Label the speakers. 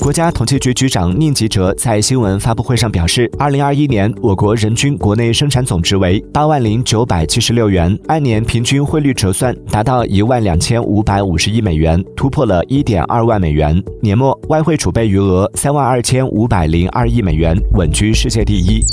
Speaker 1: 国家统计局局长宁吉喆在新闻发布会上表示，二零二一年我国人均国内生产总值为八万零九百七十六元，按年平均汇率折算达到一万两千五百五十亿美元，突破了一点二万美元。年末外汇储备余额三万二千五百零二亿美元，稳居世界第一。